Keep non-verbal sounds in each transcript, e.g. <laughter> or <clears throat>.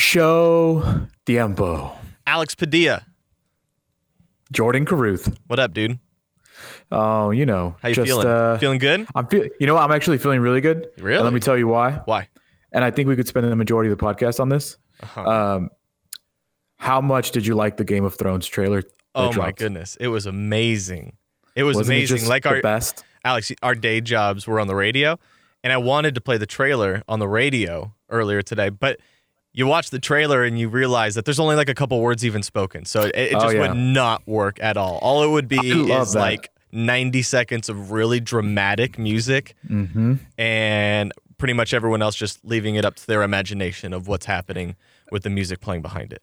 Show Tiempo. Alex Padilla. Jordan Carruth. What up, dude? Oh, you know, How you just, feeling? Uh, feeling good? I'm feel. You know, what? I'm actually feeling really good. Really? And let me tell you why. Why? And I think we could spend the majority of the podcast on this. Uh-huh. Um, how much did you like the Game of Thrones trailer? oh my goodness, it was amazing. It was Wasn't it amazing. just like our best. Alex, our day jobs were on the radio, and I wanted to play the trailer on the radio earlier today, but you watch the trailer and you realize that there's only like a couple words even spoken, so it, it Oh, just yeah. would not work at all. All it would be is that. like 90 seconds of really dramatic music, Mm-hmm. and pretty much everyone else just leaving it up to their imagination of what's happening with the music playing behind it.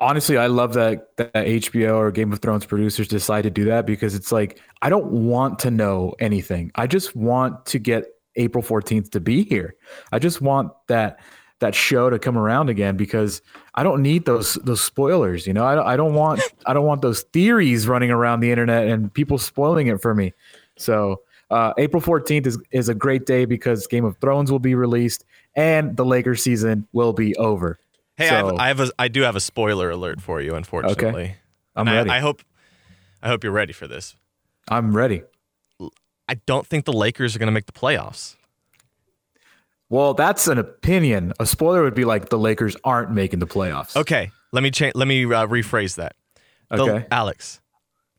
honestly, I love that that HBO or Game of Thrones producers decide to do that because it's like I don't want to know anything. I just want to get April 14th to be here. I just want that that show to come around again because I don't need those those spoilers, you know. I don't, I don't want I don't want those theories running around the internet and people spoiling it for me. So, uh, April 14th is is a great day because Game of Thrones will be released and the Lakers season will be over. Hey, So- I, have, I have a I do have a spoiler alert for you. Unfortunately, okay. I'm And ready. I, I hope I hope you're ready for this. I'm ready. I don't think the Lakers are going to make the playoffs. Well, that's an opinion. A spoiler would be like the Lakers aren't making the playoffs. Okay, let me change. Let me uh, rephrase that. The- Okay. Alex,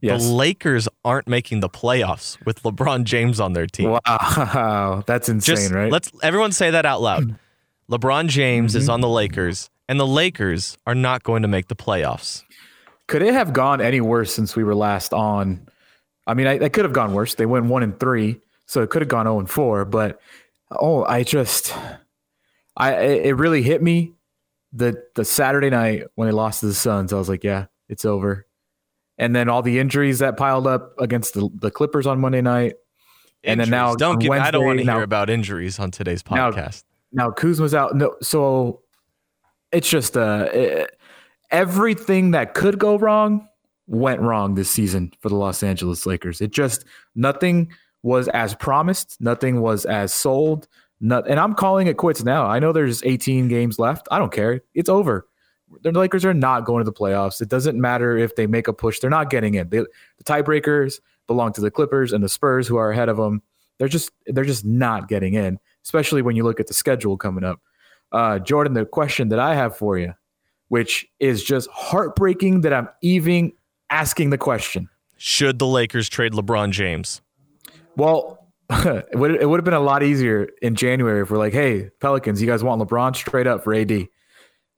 Yes. the Lakers aren't making the playoffs with LeBron James on their team. Wow, <laughs> that's insane, Just right? let's everyone say that out loud. <clears throat> LeBron James Mm-hmm. is on the Lakers, and the Lakers are not going to make the playoffs. could it have gone any worse since we were last on? I mean, I, it could have gone worse. They went one and three, so it could have gone zero and four. But oh, I just, I it really hit me the the Saturday night when they lost to the Suns. I was like, yeah, it's over. And then all the injuries that piled up against the, the Clippers on Monday night. And then now don't on give. I don't want to hear about injuries on today's Now- podcast. Now Kuzma's out. No, so it's just uh, it, everything that could go wrong went wrong this season for the Los Angeles Lakers. It just nothing was as promised, nothing was as sold. Not, and I'm calling it quits now. I know there's 18 games left. I don't care. It's over. The Lakers are not going to the playoffs. It doesn't matter if they make a push; they're not getting in. They, the tiebreakers belong to the Clippers and the Spurs, who are ahead of them. They're just they're just not getting in especially when you look at the schedule coming up. Uh, Jordan, the question that I have for you, which is just heartbreaking that I'm even asking the question. Should the Lakers trade LeBron James? Well, <laughs> it would it would have been a lot easier in January if we're like, hey, Pelicans, you guys want LeBron straight up for AD.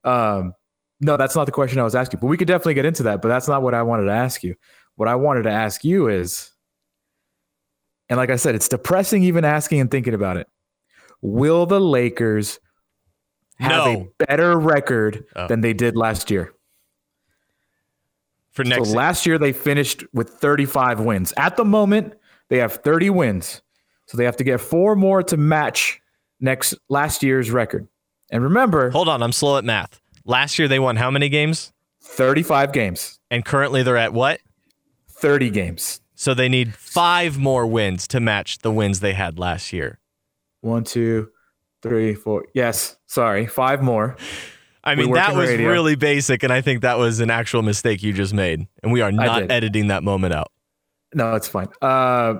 Um, no, that's not the question I was asking, but we could definitely get into that. But that's not what I wanted to ask you. What I wanted to ask you is, and like I said, it's depressing even asking and thinking about it. Will the Lakers have No. a better record Oh. than they did last year? For next so last year they finished with 35 wins. At the moment, they have 30 wins. So they have to get four more to match next last year's record. And remember, Hold on, I'm slow at math. Last year they won how many games? 35 games, And currently they're at what? 30 games. So they need five more wins to match the wins they had last year. One, two, three, four. Yes, sorry, five more. I mean, that was radio. really basic, and I think that was an actual mistake you just made. And we are not editing that moment out. No, it's fine. Uh,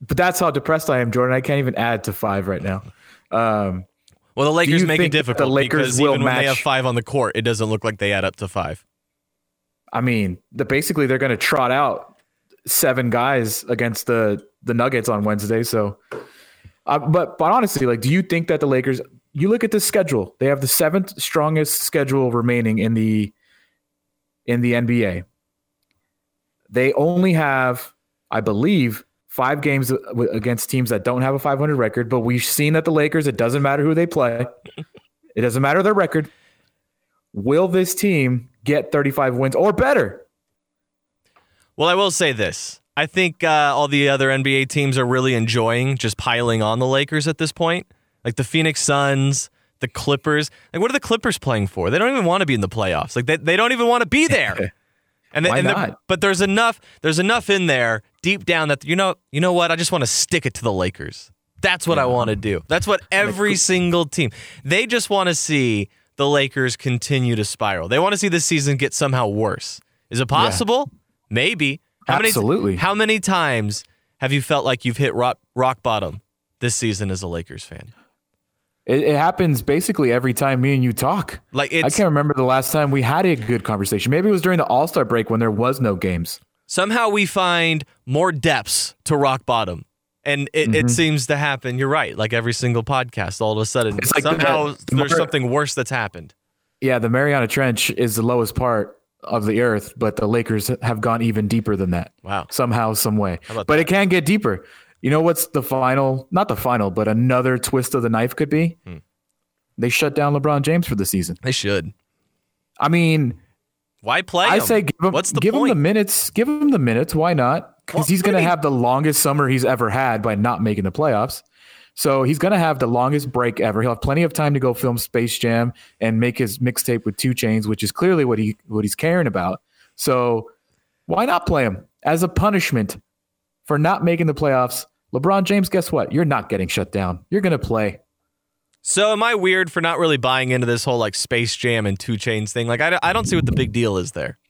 but that's how depressed I am, Jordan. I can't even add to five right now. Um, Well, the Lakers make it that the Lakers because will even when they have five on the court, it doesn't look like they add up to five. I mean, the, basically they're going to trot out seven guys against the the Nuggets on Wednesday. So, uh, but but honestly, like, do you think that the Lakers? You look at the schedule; they have the seventh strongest schedule remaining in the in the NBA. They only have, I believe, five games against teams that don't have a 500 record. But we've seen that the Lakers. It doesn't matter who they play. <laughs> it doesn't matter their record. Will this team get 35 wins or better? Well, I will say this. I think uh, all the other NBA teams are really enjoying just piling on the Lakers at this point. Like the Phoenix Suns, the Clippers. Like, what are the Clippers playing for? They don't even want to be in the playoffs. Like, they, they don't even want to be there. <laughs> And, Why and not? But there's enough. There's enough in there deep down that you know. You know what? I just want to stick it to the Lakers. That's what I want to do. That's what every single team. They just want to see the Lakers continue to spiral. They want to see this season get somehow worse. Is it possible? Maybe. How Absolutely. Many, how many times have you felt like you've hit rock, rock bottom this season as a Lakers fan? It, it happens basically every time me and you talk. Like I can't remember the last time we had a good conversation. Maybe it was during the All Star break when there was no games. somehow we find more depths to rock bottom. And it, Mm-hmm. it seems to happen. You're right. Like every single podcast, all of a sudden, It's like somehow the there's more- something worse that's happened. Yeah, the Mariana Trench is the lowest part of the earth, but the Lakers have gone even deeper than that. Wow. Somehow, some way. But that? it can get deeper. You know what's the final, not the final, but another twist of the knife could be? Hmm. They shut down LeBron James for the season. They should. I mean, Why play? I him? say give him, What's the give point? him the minutes. Give him the minutes. Why not? Because Well, he's going to have the longest summer he's ever had by not making the playoffs. So he's going to have the longest break ever. He'll have plenty of time to go film Space Jam and make his mixtape with 2 Chainz, which is clearly what he what he's caring about. So why not play him as a punishment for not making the playoffs? LeBron James, guess what? You're not getting shut down. You're going to play. So am I weird for not really buying into this whole like Space Jam and 2 Chainz thing? Like I, I don't see what the big deal is there.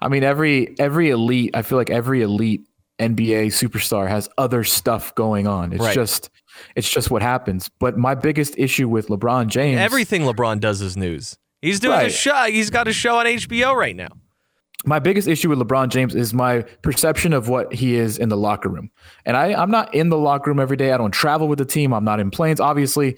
I mean, every every elite, I feel like every elite NBA superstar has other stuff going on. It's Right. just it's just what happens. But my biggest issue with LeBron James, Everything LeBron does is news. He's doing a show. He's got a show on HBO right now. My biggest issue with LeBron James is my perception of what he is in the locker room. And I, I'm not in the locker room every day. I don't travel with the team. I'm not in planes. Obviously,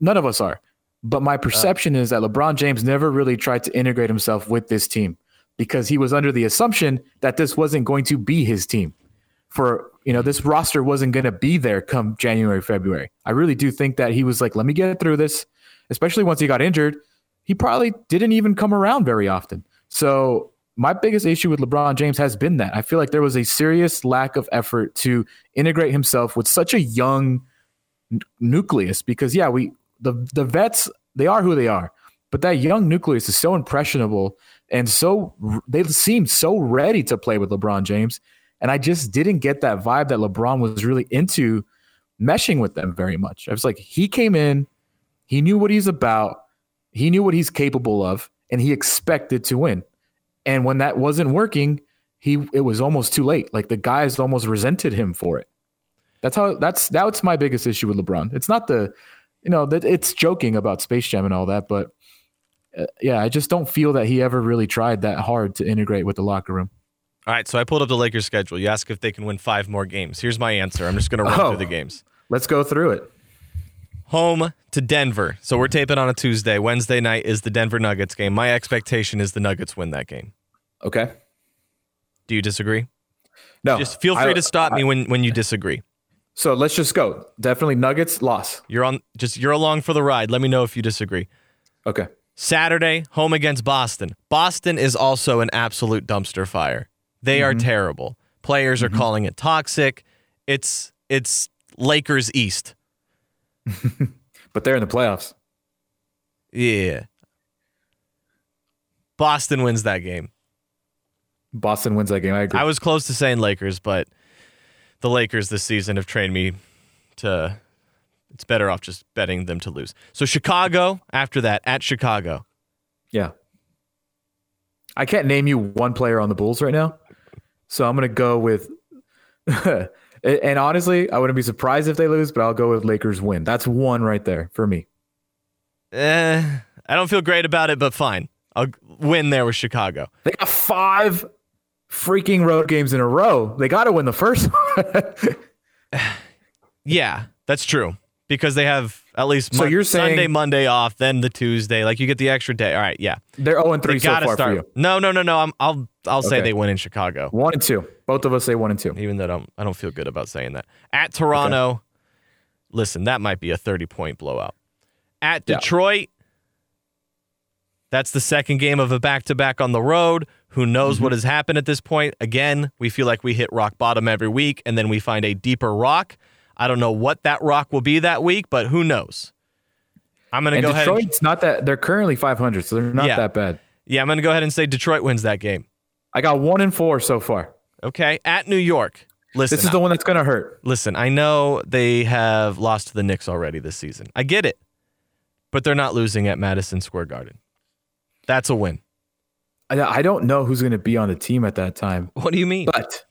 none of us are. But my perception is that LeBron James never really tried to integrate himself with this team because he was under the assumption that this wasn't going to be his team. For you know, this roster wasn't going to be there come January, February. I really do think that he was like, "Let me get through this." Especially once he got injured, he probably didn't even come around very often. So my biggest issue with LeBron James has been that I feel like there was a serious lack of effort to integrate himself with such a young n- nucleus. Because yeah, we the the vets they are who they are, but that young nucleus is so impressionable and so they seem so ready to play with LeBron James, and I just didn't get that vibe that LeBron was really into meshing with them very much. I was like, he came in, he knew what he's about, he knew what he's capable of, and he expected to win. And when that wasn't working, he it was almost too late. Like the guys almost resented him for it. That's how that's that's my biggest issue with LeBron. It's not the you know that it's joking about Space Jam and all that, but uh, yeah, I just don't feel that he ever really tried that hard to integrate with the locker room. All right, so I pulled up the Lakers schedule. You ask if they can win five more games. Here's my answer. I'm just going to run Oh. through the games. Let's go through it. Home to Denver. So we're taping on a Tuesday. Wednesday night is the Denver Nuggets game. My expectation is the Nuggets win that game. Okay. Do you disagree? No. Just feel free I- to stop I- me when, when you disagree. So let's just go. Definitely Nuggets loss. You're on just you're along for the ride. Let me know if you disagree. Okay. Saturday, home against Boston. Boston is also an absolute dumpster fire. They are mm-hmm. terrible. Players are mm-hmm. calling it toxic. It's it's Lakers East. <laughs> But they're in the playoffs. Yeah. Boston wins that game. Boston wins that game. I agree. I was close to saying Lakers, but the Lakers this season have trained me to it's better off just betting them to lose. So Chicago after that at Chicago. Yeah. I can't name you one player on the Bulls right now. So I'm going to go with, <laughs> and honestly, I wouldn't be surprised if they lose, but I'll go with Lakers win. That's one right there for me. Eh, I don't feel great about it, but fine. I'll win there with Chicago. They got five freaking road games in a row. They got to win the first <laughs> one. <sighs> Yeah, that's true. Because they have at least So Mon- you're saying- Sunday, Monday off, then the Tuesday. Like you get the extra day. All right, yeah. They're 0 and They 3 so gotta far start. for you. No, no, no, no. I'm, I'll I'll say they win in Chicago. One and two. Both of us say one and two. even though I don't, I don't feel good about saying that. At Toronto, listen, that might be a 30 point blowout. At Yeah. Detroit, that's the second game of a back to back on the road. Who knows Mm-hmm. what has happened at this point? Again, we feel like we hit rock bottom every week and then we find a deeper rock. I don't know what that rock will be that week, but who knows? I'm going to go ahead. And, Detroit's not that, they're currently 500, so they're not Yeah. that bad. yeah, I'm going to go ahead and say Detroit wins that game. I got one and four so far. Okay. At New York, listen. This is the one that's going to hurt. Listen, I know they have lost to the Knicks already this season. I get it. but they're not losing at Madison Square Garden. That's a win. I, I don't know who's going to be on the team at that time, What do you mean? but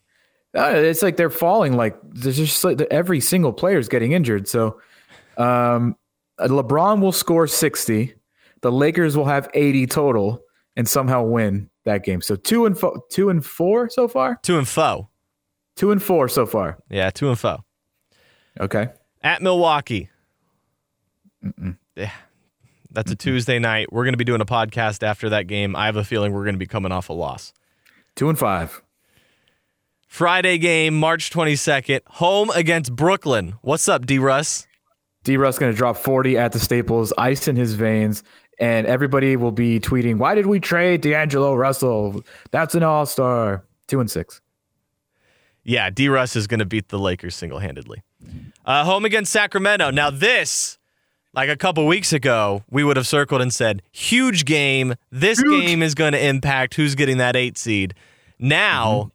uh, it's like they're falling. Like there's just like every single player is getting injured. So um, LeBron will score 60. The Lakers will have 80 total and somehow win that game. So two and fo- two and four so far. two and foe. Two and four so far. Yeah, two and foe. Okay. At Milwaukee. Yeah, that's a Tuesday night. We're going to be doing a podcast after that game. I have a feeling we're going to be coming off a loss. Two and five. Friday game, March 22nd, home against Brooklyn. What's up, D Russ? D Russ going to drop 40 at the Staples, ice in his veins, and everybody will be tweeting, Why did we trade D'Angelo Russell? That's an all star. Two and six. Yeah, D Russ is going to beat the Lakers single handedly. Uh, home against Sacramento. Now, this, like a couple weeks ago, we would have circled and said, huge game. This Huge. game is going to impact who's getting that eight seed. Now,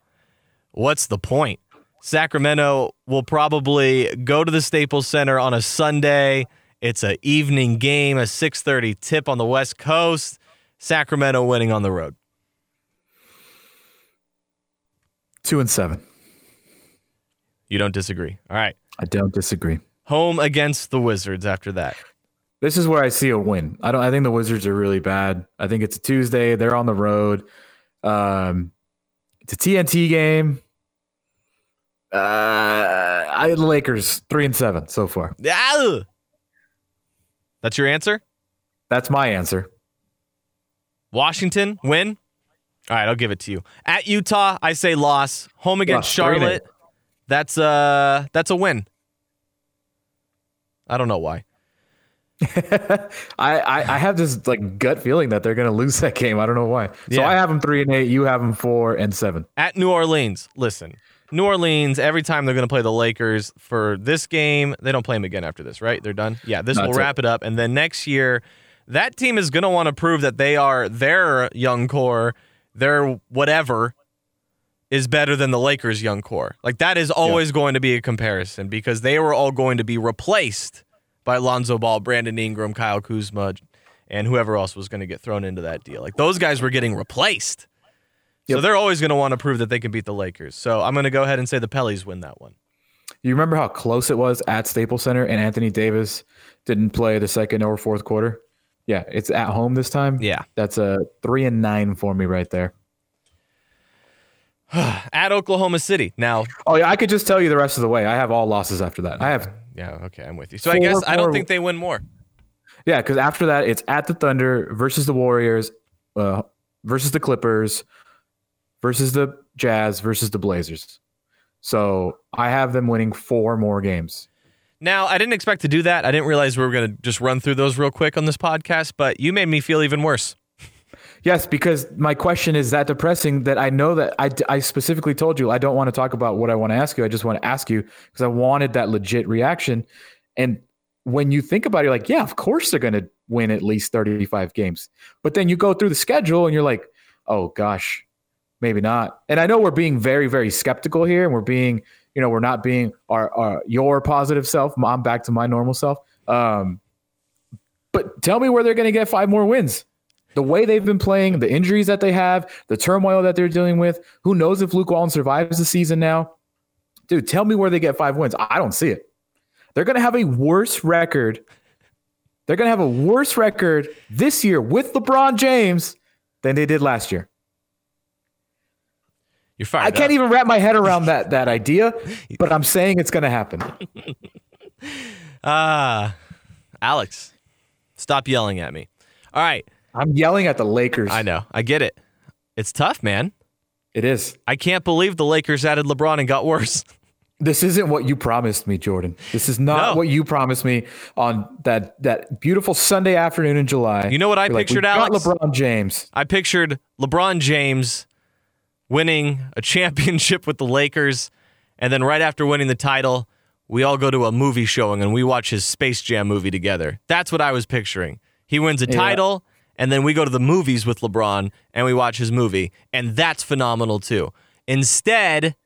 what's the point? Sacramento will probably go to the Staples Center on a Sunday. It's an evening game, a 6:30 tip on the West Coast. Sacramento winning on the road. Two and seven. You don't disagree. All right. I don't disagree. Home against the Wizards after that. This is where I see a win. I don't I think the Wizards are really bad. I think it's a Tuesday. They're on the road. Um it's a TNT game. Uh I the Lakers three and seven so far. Ah! That's your answer? That's my answer. Washington win? All right, I'll give it to you. At Utah, I say loss. Home against Loss, Charlotte. That's uh that's a win. I don't know why. <laughs> I, I I have this like gut feeling that they're gonna lose that game. I don't know why. So Yeah. I have them three and eight. You have them four and seven. At New Orleans, listen. New Orleans, every time they're going to play the Lakers for this game, they don't play them again after this, right? They're done. Yeah, this will That's it. wrap it up. And then next year, that team is going to want to prove that they are their young core, their whatever is better than the Lakers' young core. Like that is always going to be a comparison because they were all going to be replaced by Lonzo Ball, Brandon Ingram, Kyle Kuzma, and whoever else was going to get thrown into that deal. Like those guys were getting replaced. So they're always going to want to prove that they can beat the Lakers. So I'm going to go ahead and say the Pellies win that one. You remember how close it was at Staples Center and Anthony Davis didn't play the second or fourth quarter? Yeah, it's at home this time. Yeah. That's a three and nine for me right there. <sighs> At Oklahoma City. Now, Oh yeah, I could just tell you the rest of the way. I have all losses after that. I have yeah, okay, I'm with you. So I Four, guess I don't think they win more. yeah, because after that it's at the Thunder versus the Warriors, uh, versus the Clippers, versus the Jazz versus the Blazers. So I have them winning four more games. Now, I didn't expect to do that. I didn't realize we were going to just run through those real quick on this podcast, but you made me feel even worse. <laughs> Yes, because my question is that depressing that I know that I, I specifically told you I don't want to talk about what I want to ask you. I just want to ask you because I wanted that legit reaction. And when you think about it, you're like, yeah, of course they're going to win at least 35 games. But then you go through the schedule and you're like, oh gosh, maybe not. And I know we're being very, very skeptical here and we're being, you know, we're not being our, our your positive self. I'm back to my normal self. Um, but tell me where they're going to get five more wins the way they've been playing, the injuries that they have, the turmoil that they're dealing with. Who knows if Luke Walton survives the season now? Dude, tell me where they get five wins. I don't see it. They're going to have a worse record. They're going to have a worse record this year with LeBron James than they did last year. You're fired. I can't even wrap my head around that that <laughs> idea, but I'm saying it's going to happen. <laughs> Ah, Alex, stop yelling at me. All right. I'm yelling at the Lakers. I know. I get it. It's tough, man. It is. I can't believe the Lakers added LeBron and got worse. <laughs> This isn't what you promised me, Jordan. This is not No. what you promised me on that that beautiful Sunday afternoon in July. You know what I You're like, pictured, "We got Alex? LeBron James. I pictured LeBron James winning a championship with the Lakers, and then right after winning the title, we all go to a movie showing and we watch his Space Jam movie together. That's what I was picturing. He wins a Yeah. title, and then we go to the movies with LeBron and we watch his movie, and that's phenomenal too. Instead,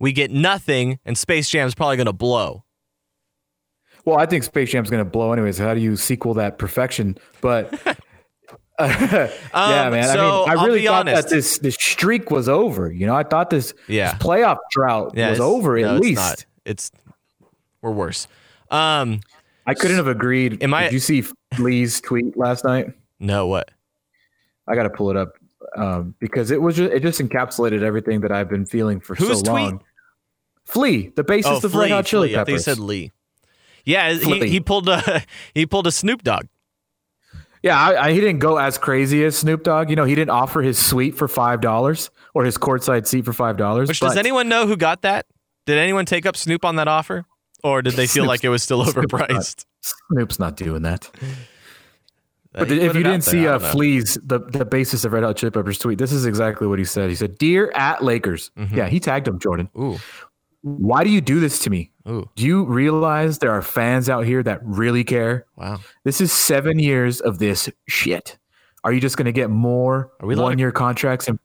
we get nothing, and Space Jam's probably going to blow. Well, I think Space Jam's going to blow anyways. How do you sequel that perfection? But <laughs> <laughs> yeah, Um, man. so, I mean, I really thought honest. that this this streak was over. You know, I thought this, Yeah. this playoff drought Yeah, was over no, at it's least. not. It's we're worse. Um, I couldn't have agreed. Am I- Did you see Lee's tweet last night? no, what? I got to pull it up um, because it was just, it just encapsulated everything that I've been feeling for Whose so tweet? long. Flea, the bassist Oh, of Red Hot Chili Flea. I think he Peppers. said Lee. Yeah, he, he pulled a <laughs> he pulled a Snoop Dogg. Yeah, I, I, he didn't go as crazy as Snoop Dogg. You know, he didn't offer his suite for five dollars or his courtside seat for five dollars. Which does anyone know who got that? Did anyone take up Snoop on that offer, or did they feel Snoop's- like it was still Snoop's not- overpriced? Snoop's not doing that. But if you didn't there, see uh. Flea's the the bassist of Red Hot Chili Peppers tweet, this is exactly what he said. He said, "Dear at Lakers." Mm-hmm. Yeah, he tagged him, Jordan. Ooh, Why do you do this to me? ooh, Do you realize there are fans out here that really care? wow. This is seven years of this shit. Are you just going to get more Are we to- one year contracts in,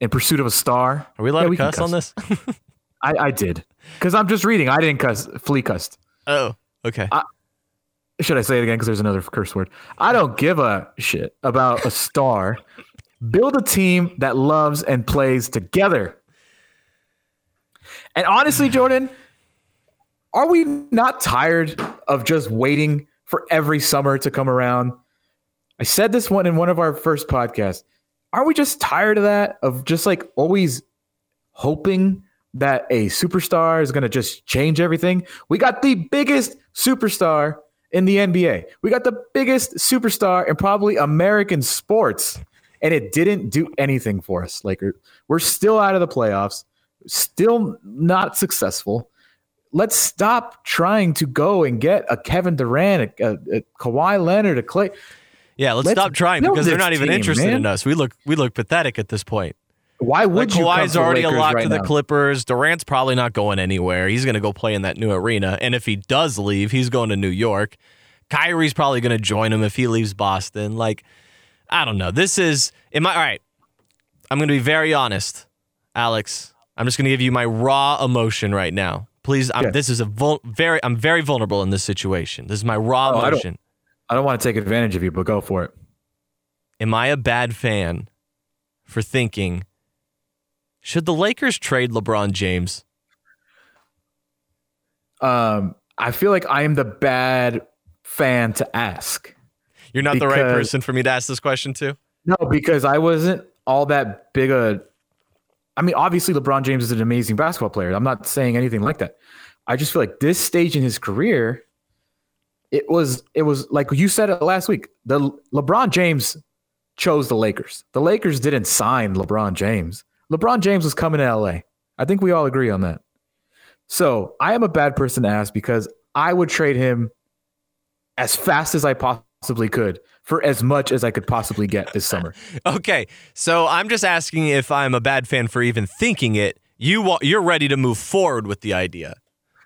in pursuit of a star? Are we allowed Yeah, to we can cuss, on this? <laughs> I, I did because I'm just reading. I didn't cuss. Flea cussed. oh, okay. Should I say it again? Because there's another curse word. I don't give a shit about a star. <laughs> Build a team that loves and plays together. And honestly, Jordan, are we not tired of just waiting for every summer to come around? I said this one in one of our first podcasts. Aren't we just tired of that? Of just like always hoping that a superstar is going to just change everything? We got the biggest superstar in the NBA. We got the biggest superstar in probably American sports, and it didn't do anything for us. Like we're still out of the playoffs, still not successful. Let's stop trying to go and get a Kevin Durant, a, a, a Kawhi Leonard, a Clay. yeah, let's, let's stop trying because they're not even team, interested man. in us. We look we look pathetic at this point. Why would Like you? Kawhi's already a lock right to the now? Clippers. Durant's probably not going anywhere. He's going to go play in that new arena. And if he does leave, he's going to New York. Kyrie's probably going to join him if he leaves Boston. Like, I don't know. This is, am I, all right. I'm going to be very honest, Alex. I'm just going to give you my raw emotion right now. Please, I'm, Yeah. this is a vul- very, I'm very vulnerable in this situation. This is my raw Oh, I don't- emotion. I don't want to take advantage of you, but go for it. Am I a bad fan for thinking, should the Lakers trade LeBron James? Um, I feel like I am the bad fan to ask. You're not the right person for me to ask this question to. No, because I wasn't all that big a. I mean, obviously, LeBron James is an amazing basketball player. I'm not saying anything like that. I just feel like this stage in his career, it was it was like you said it last week. The LeBron James chose the Lakers. The Lakers didn't sign LeBron James. LeBron James was coming to LA. I think we all agree on that. So I am a bad person to ask because I would trade him as fast as I possibly could for as much as I could possibly get this <laughs> summer. Okay, so I'm just asking if I'm a bad fan for even thinking it. You you're ready to move forward with the idea.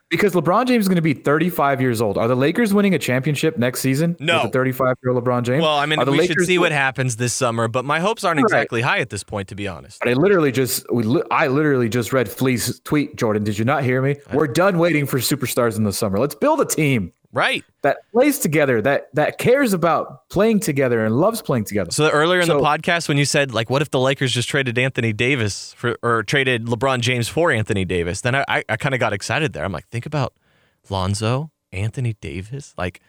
Because LeBron James is going to be 35 years old. Are the Lakers winning a championship next season? No. With a 35 year old LeBron James? Well, I mean, we should Lakers- see what happens this summer, but my hopes aren't Right. exactly high at this point, to be honest. I literally just we li- I literally just read Flea's tweet, Jordan. Did you not hear me? We're done waiting for superstars in the summer. Let's build a team Right. that plays together, that that cares about playing together and loves playing together. So earlier in the podcast, when you said like, "What if the Lakers just traded Anthony Davis for or traded LeBron James for Anthony Davis?" Then I I, I kind of got excited there. I'm like, think about Lonzo, Anthony Davis. Like,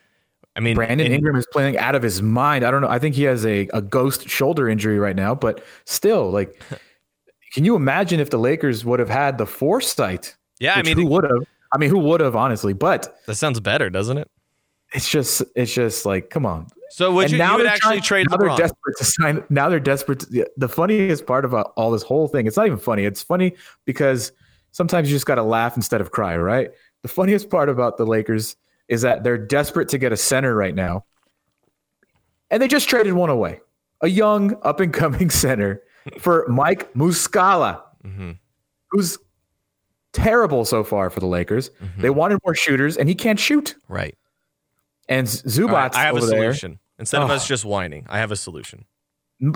I mean, Brandon in- Ingram is playing out of his mind. I don't know. I think he has a, a ghost shoulder injury right now, but still, like, <laughs> can you imagine if the Lakers would have had the foresight? yeah, I mean, who would have? I mean, who would have honestly? But that sounds better, doesn't it? it's just, it's just like, come on. So would you, you would actually trying- trade Now LeBron? they're desperate to sign. Now they're desperate. To, the- funniest part about all this whole thing, it's not even funny. It's funny because sometimes you just got to laugh instead of cry, right? The funniest part about the Lakers is that they're desperate to get a center right now, and they just traded one away, a young up and coming <laughs> center for Mike Muscala, Mhm. who's terrible so far for the Lakers. They wanted more shooters, and he can't shoot. Right. And Zubac right, I have a over there. solution. Instead of Oh. us just whining, I have a solution.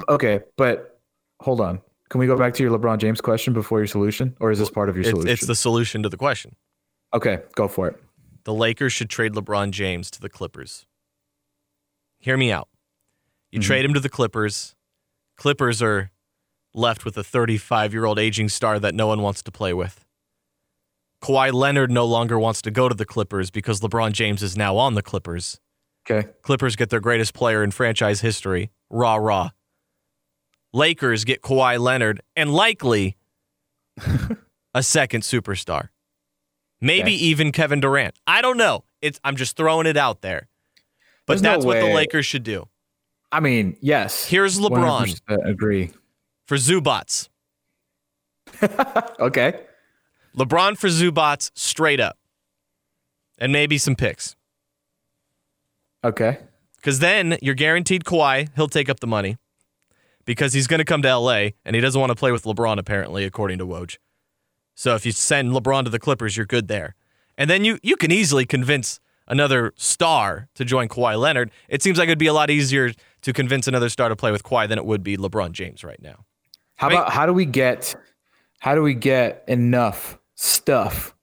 Okay, but hold on. Can we go back to your LeBron James question before your solution, or is this part of your solution? it's the solution to the question. okay, go for it. the Lakers should trade LeBron James to the Clippers. Hear me out. You Mhm. trade him to the Clippers. Clippers are left with a 35 year old aging star that no one wants to play with. Kawhi Leonard no longer wants to go to the Clippers because LeBron James is now on the Clippers. Okay. Clippers get their greatest player in franchise history. Rah, rah. Lakers get Kawhi Leonard and likely <laughs> a second superstar. Maybe Okay. even Kevin Durant. I don't know. It's I'm just throwing it out there. But There's no that's what the Lakers should do. I mean, yes. Here's LeBron 100% Agree. for Zubac. <laughs> okay. LeBron for Zubac straight up. And maybe some picks. Okay. Because then you're guaranteed Kawhi. He'll take up the money because he's going to come to LA and he doesn't want to play with LeBron, apparently, according to Woj. So if you send LeBron to the Clippers, you're good there. And then you, you can easily convince another star to join Kawhi Leonard. It seems like it'd be a lot easier to convince another star to play with Kawhi than it would be LeBron James right now. How Wait. about how do we get how do we get enough stuff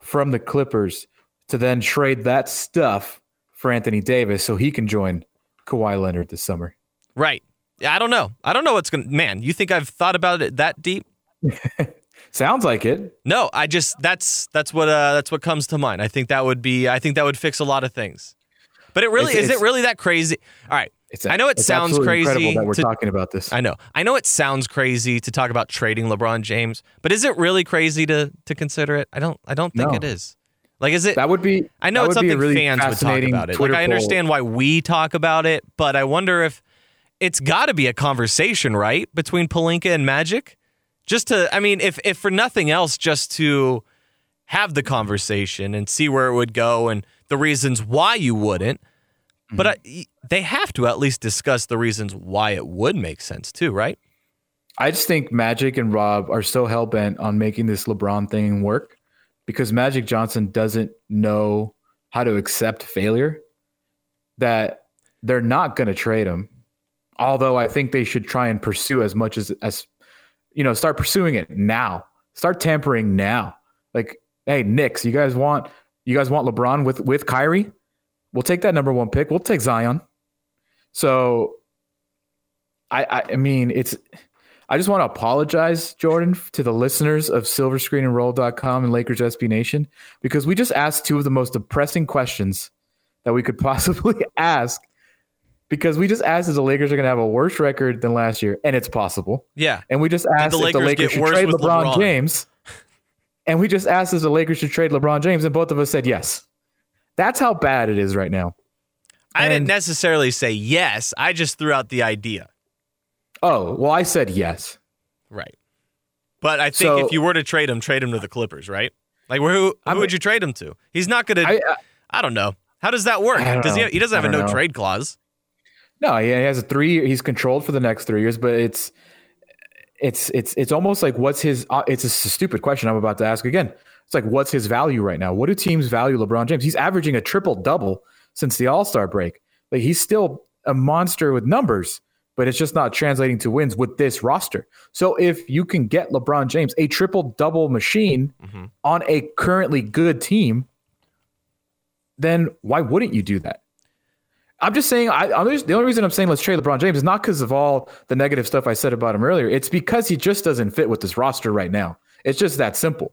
from the Clippers to then trade that stuff for Anthony Davis so he can join Kawhi Leonard this summer? Right. Yeah, I don't know. I don't know what's going to, man, you think I've thought about it that deep? <laughs> Sounds like it. No, I just that's that's what uh that's what comes to mind. I think that would be I think that would fix a lot of things. But it really It's- is it really that crazy? All right. It's I know it sounds crazy that we're to- talking about this. I know. I know it sounds crazy to talk about trading LeBron James, but is it really crazy to to consider it? I don't I don't think No. it is. Like is it that would be I know it's a something really fans would talk about it. Twitter like I understand why we talk about it, but I wonder if it's got to be a conversation, right, between Pelinka and Magic, just to. I mean, if if for nothing else, just to have the conversation and see where it would go and the reasons why you wouldn't. But Mm-hmm. I, they have to at least discuss the reasons why it would make sense too, right? I just think Magic and Rob are so hell bent on making this LeBron thing work because Magic Johnson doesn't know how to accept failure that they're not going to trade him. Although I think they should try and pursue as much as as you know, start pursuing it now. Start tampering now. Like, hey, Knicks, you guys want you guys want LeBron with with Kyrie? We'll take that number one pick. We'll take Zion. So I, I, I mean, it's. I just want to apologize, Jordan, to the listeners of SilverScreenandRoll.com and roll.com and Lakers SB Nation because we just asked two of the most depressing questions that we could <laughs> possibly ask. Because we just asked if the Lakers are going to have a worse record than last year, and it's possible. Yeah. And we just asked the if the Lakers Lakers should trade LeBron, LeBron? James. And we just asked if the Lakers should trade LeBron James, and both of us said yes. That's how bad it is right now. I didn't necessarily say yes. I just threw out the idea. Oh, well, I said yes. Right. But I think So- if you were to trade him, trade him to the Clippers, right? Like who who I would you trade him to? He's not going to I, I, don't know. How does that work? Does he he doesn't have a no know. trade clause. no, he has a three. He's controlled for the next three years, but it's it's it's it's almost like what's his? Uh, it's a stupid question I'm about to ask again. It's like what's his value right now? What do teams value LeBron James? He's averaging a triple double since the All Star break. Like he's still a monster with numbers, but it's just not translating to wins with this roster. So if you can get LeBron James a triple double machine Mhm. on a currently good team, then why wouldn't you do that? I'm just saying. I, I'm just, the only reason I'm saying let's trade LeBron James is not because of all the negative stuff I said about him earlier. It's because he just doesn't fit with this roster right now. It's just that simple.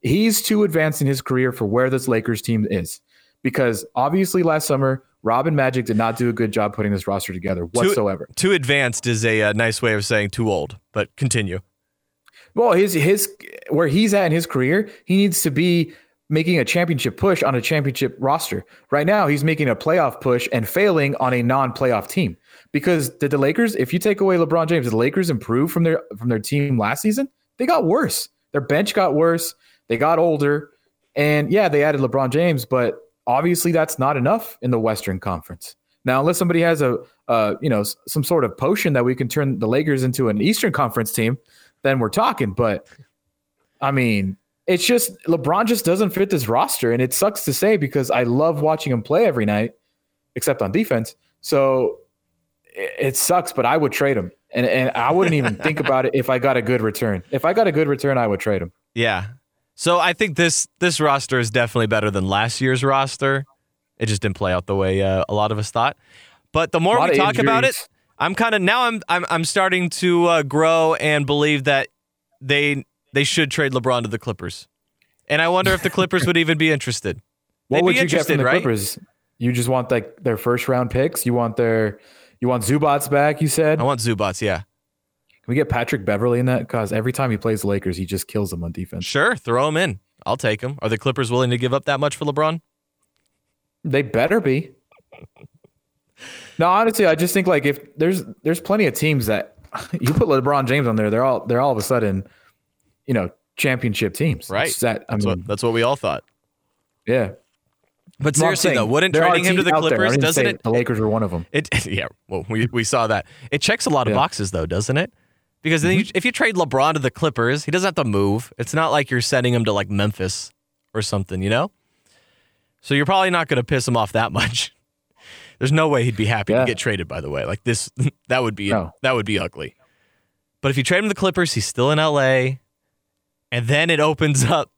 He's too advanced in his career for where this Lakers team is. Because obviously last summer, Robin Magic did not do a good job putting this roster together whatsoever. Too advanced is a uh, nice way of saying too old, but continue. Well, his his where he's at in his career, he needs to be making a championship push on a championship roster. Right now, he's making a playoff push and failing on a non-playoff team. Because did the Lakers, if you take away LeBron James, did the Lakers improve from their from their team last season? They got worse. Their bench got worse. They got older. And yeah, they added LeBron James, but obviously that's not enough in the Western Conference. Now, unless somebody has a uh, you know, some sort of potion that we can turn the Lakers into an Eastern Conference team, then we're talking. But I mean, it's just LeBron just doesn't fit this roster, and it sucks to say because I love watching him play every night, except on defense. So it, it sucks, but I would trade him, and and I wouldn't even <laughs> think about it if I got a good return. If I got a good return, I would trade him. Yeah. So I think this this roster is definitely better than last year's roster. It just didn't play out the way uh, a lot of us thought. But the more we talk about it. I'm kind of now I'm I'm I'm starting to uh, grow and believe that they they should trade LeBron to the Clippers. And I wonder if the Clippers would even be interested. <laughs> What They'd would be you get from the right? Clippers? You just want like their first round picks. You want their you want Zubac back. You said. I want Zubac, yeah. Can we get Patrick Beverley in that? Because every time he plays the Lakers, he just kills them on defense. Sure, throw him in. I'll take him. Are the Clippers willing to give up that much for LeBron? They better be. No, honestly, I just think like if there's there's plenty of teams that <laughs> you put LeBron James on there, they're all they're all of a sudden, you know, championship teams. Right. That I That's mean, what that's what we all thought. yeah. But seriously though, wouldn't trading him to the out there. I Clippers doesn't it The Lakers were one of them. It <laughs> yeah, well we we saw that. It checks a lot of Yeah. boxes though, doesn't it? Because then you, if you trade LeBron to the Clippers, he doesn't have to move. It's not like you're sending him to like Memphis or something, you know? So you're probably not going to piss him off that <laughs> much. There's no way he'd be happy Yeah. to get traded by the way. Like this <laughs> that would be No. that would be ugly. But if you trade him to the Clippers, he's still in LA. And then it opens up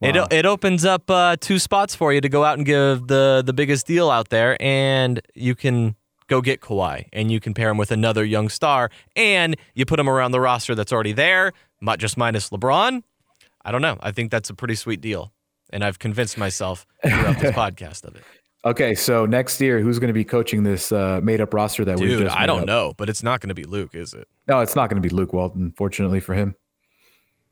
Wow. it it opens up uh, two spots for you to go out and give the the biggest deal out there, and you can go get Kawhi, and you can pair him with another young star, and you put him around the roster that's already there, just minus LeBron. I don't know. I think that's a pretty sweet deal, and I've convinced myself throughout this <laughs> podcast of it. Okay, so next year, who's going to be coaching this uh, made up roster that we Dude, just I don't up? know, but it's not going to be Luke, is it? No, it's not going to be Luke Walton. Fortunately for him,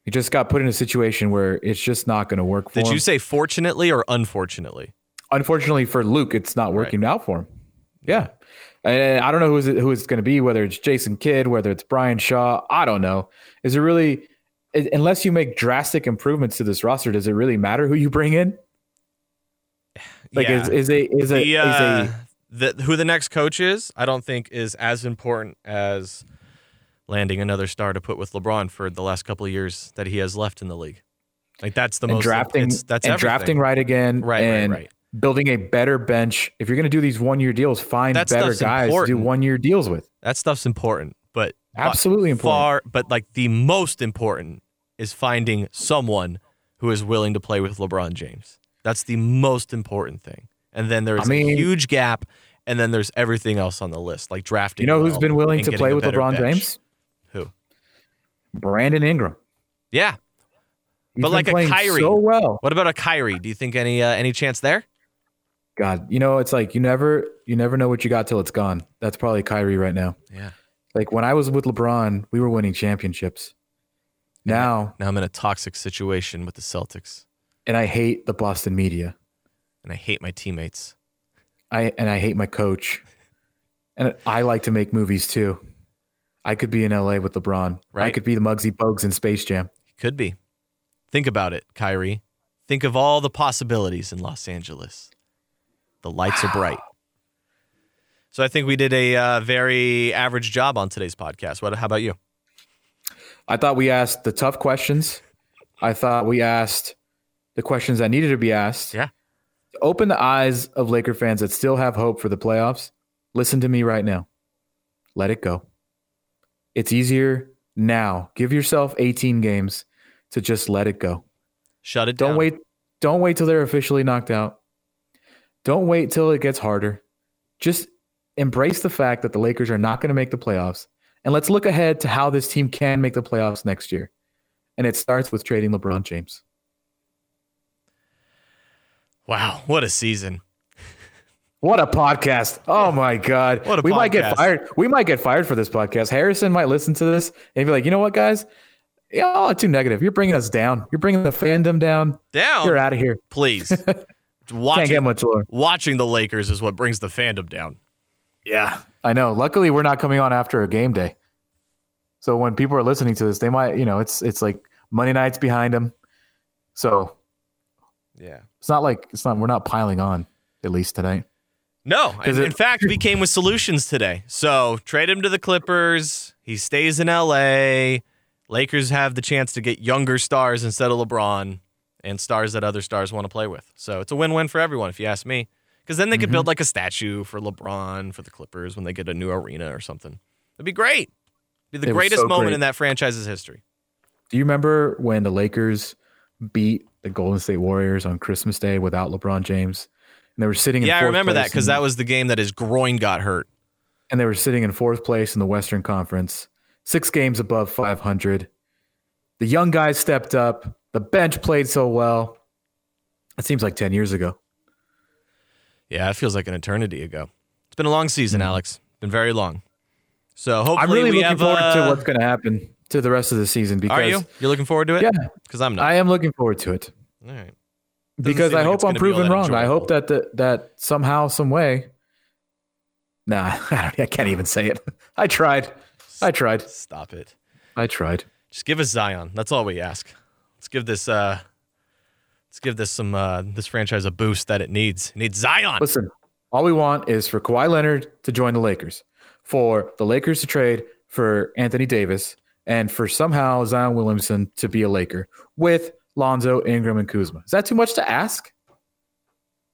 he just got put in a situation where it's just not going to work for Did him. you say fortunately or unfortunately? Unfortunately for Luke, it's not working out for him. Yeah, and I don't know who is it, who it's going to be. Whether it's Jason Kidd, whether it's Brian Shaw, I don't know. Is it really? Unless you make drastic improvements to this roster, does it really matter who you bring in? Like, Yeah. is is a is a, the, is uh, a the who the next coach is, I don't think is as important as landing another star to put with LeBron for the last couple of years that he has left in the league. Like that's the and most drafting it's- That's and everything. drafting right again, Right, right, right. Building a better bench. If you're going to do these one year deals, find That better guys to do one year deals with. That stuff's important, but Absolutely important. far. But like the most important is finding someone who is willing to play with LeBron James. That's the most important thing. And then there's I mean- a huge gap, and then there's everything else on the list, like drafting. You know who's been willing to play with LeBron bench. James? Who? Brandon Ingram. Yeah. He's But like a Kyrie. so well. What about a Kyrie? Do you think any uh, any chance there? God, you know, it's like you never you never know what you got till it's gone. That's probably Kyrie right now. Yeah. Like when I was with LeBron, we were winning championships. Now, Now I'm in a toxic situation with the Celtics, and I hate the Boston media. and I hate my teammates. I and I hate my coach. And I like to make movies too. I could be in LA with LeBron. Right. I could be the Muggsy Bogues in Space Jam. Could be. Think about it, Kyrie. Think of all the possibilities in Los Angeles. The lights are bright. So I think we did a uh, very average job on today's podcast. What? How about you? I thought we asked the tough questions. I thought we asked the questions that needed to be asked. Yeah. Open the eyes of Laker fans that still have hope for the playoffs, listen to me right now. Let it go. It's easier now. Give yourself 18 games to just let it go. Shut it down. Don't down. wait. Don't wait till they're officially knocked out. Don't wait till it gets harder. Just embrace the fact that the Lakers are not going to make the playoffs. And let's look ahead to how this team can make the playoffs next year. And it starts with trading LeBron James. Wow, what a season! What a podcast. Oh my God. What a we might get fired. We might get fired for this podcast. Harrison might listen to this and be like, you know what, guys? Yeah, oh, too negative. You're bringing us down. You're bringing the fandom down. Down, You're out of here. please. <laughs> Can't watching, get much lower. watching the Lakers is what brings the fandom down. Yeah, I know. Luckily, we're not coming on after a game day. So when people are listening to this, they might, you know, it's it's like Monday nights behind them. So Yeah. it's not like it's not we're not piling on at least tonight. No, in, it- in fact, we came with solutions today. So trade him to the Clippers. He stays in LA. Lakers have the chance to get younger stars instead of LeBron and stars that other stars want to play with. So it's a win-win for everyone, if you ask me. Because then they could Mm-hmm. build like a statue for LeBron for the Clippers when they get a new arena or something. It'd be great. It'd Be the It greatest so moment great. in that franchise's history. Do you remember when the Lakers beat the Golden State Warriors on Christmas Day without LeBron James. And they were sitting in Yeah, I remember that because that was the game that his groin got hurt. and they were sitting in fourth place in the Western Conference, six games above 500. The young guys stepped up. The bench played so well. It seems like 10 years ago. Yeah, it feels like an eternity ago. It's been a long season, Alex. Been very long. So hopefully I'm really we looking have. forward uh, to what's going to happen to the rest of the season because are you? You're looking forward to it? Yeah. Because I'm not. I am looking forward to it. All right. because I like hope I'm gonna be all proven wrong. I hope that the, that somehow, some way. Nah, <laughs> I, don't, I can't even say it. I tried. I tried. Stop it. I tried. Just give us Zion. That's all we ask. Let's give this. uh Let's give this some. uh This franchise a boost that it needs. It needs Zion. Listen, all we want is for Kawhi Leonard to join the Lakers, for the Lakers to trade for Anthony Davis, and for somehow Zion Williamson to be a Laker with Lonzo, Ingram, and Kuzma. Is that too much to ask?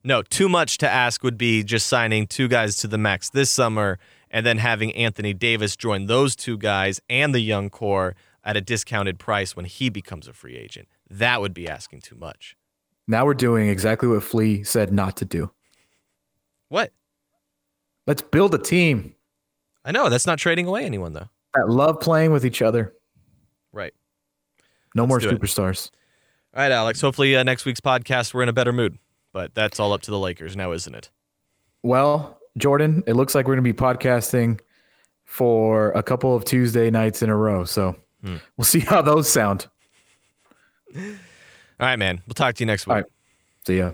No, too much to ask would be just signing two guys to the max this summer and then having Anthony Davis join those two guys and the young core at a discounted price when he becomes a free agent. That would be asking too much. Now we're doing exactly what Flea said not to do. What? Let's build a team I know that's not trading away anyone though. that love playing with each other. Right. No more do it. superstars. All right, Alex. Hopefully, uh, next week's podcast we're in a better mood. But that's all up to the Lakers now, isn't it? Well, Jordan, it looks like we're going to be podcasting for a couple of Tuesday nights in a row. So Hmm. we'll see how those sound. All right, man. We'll talk to you next week. All right. See ya.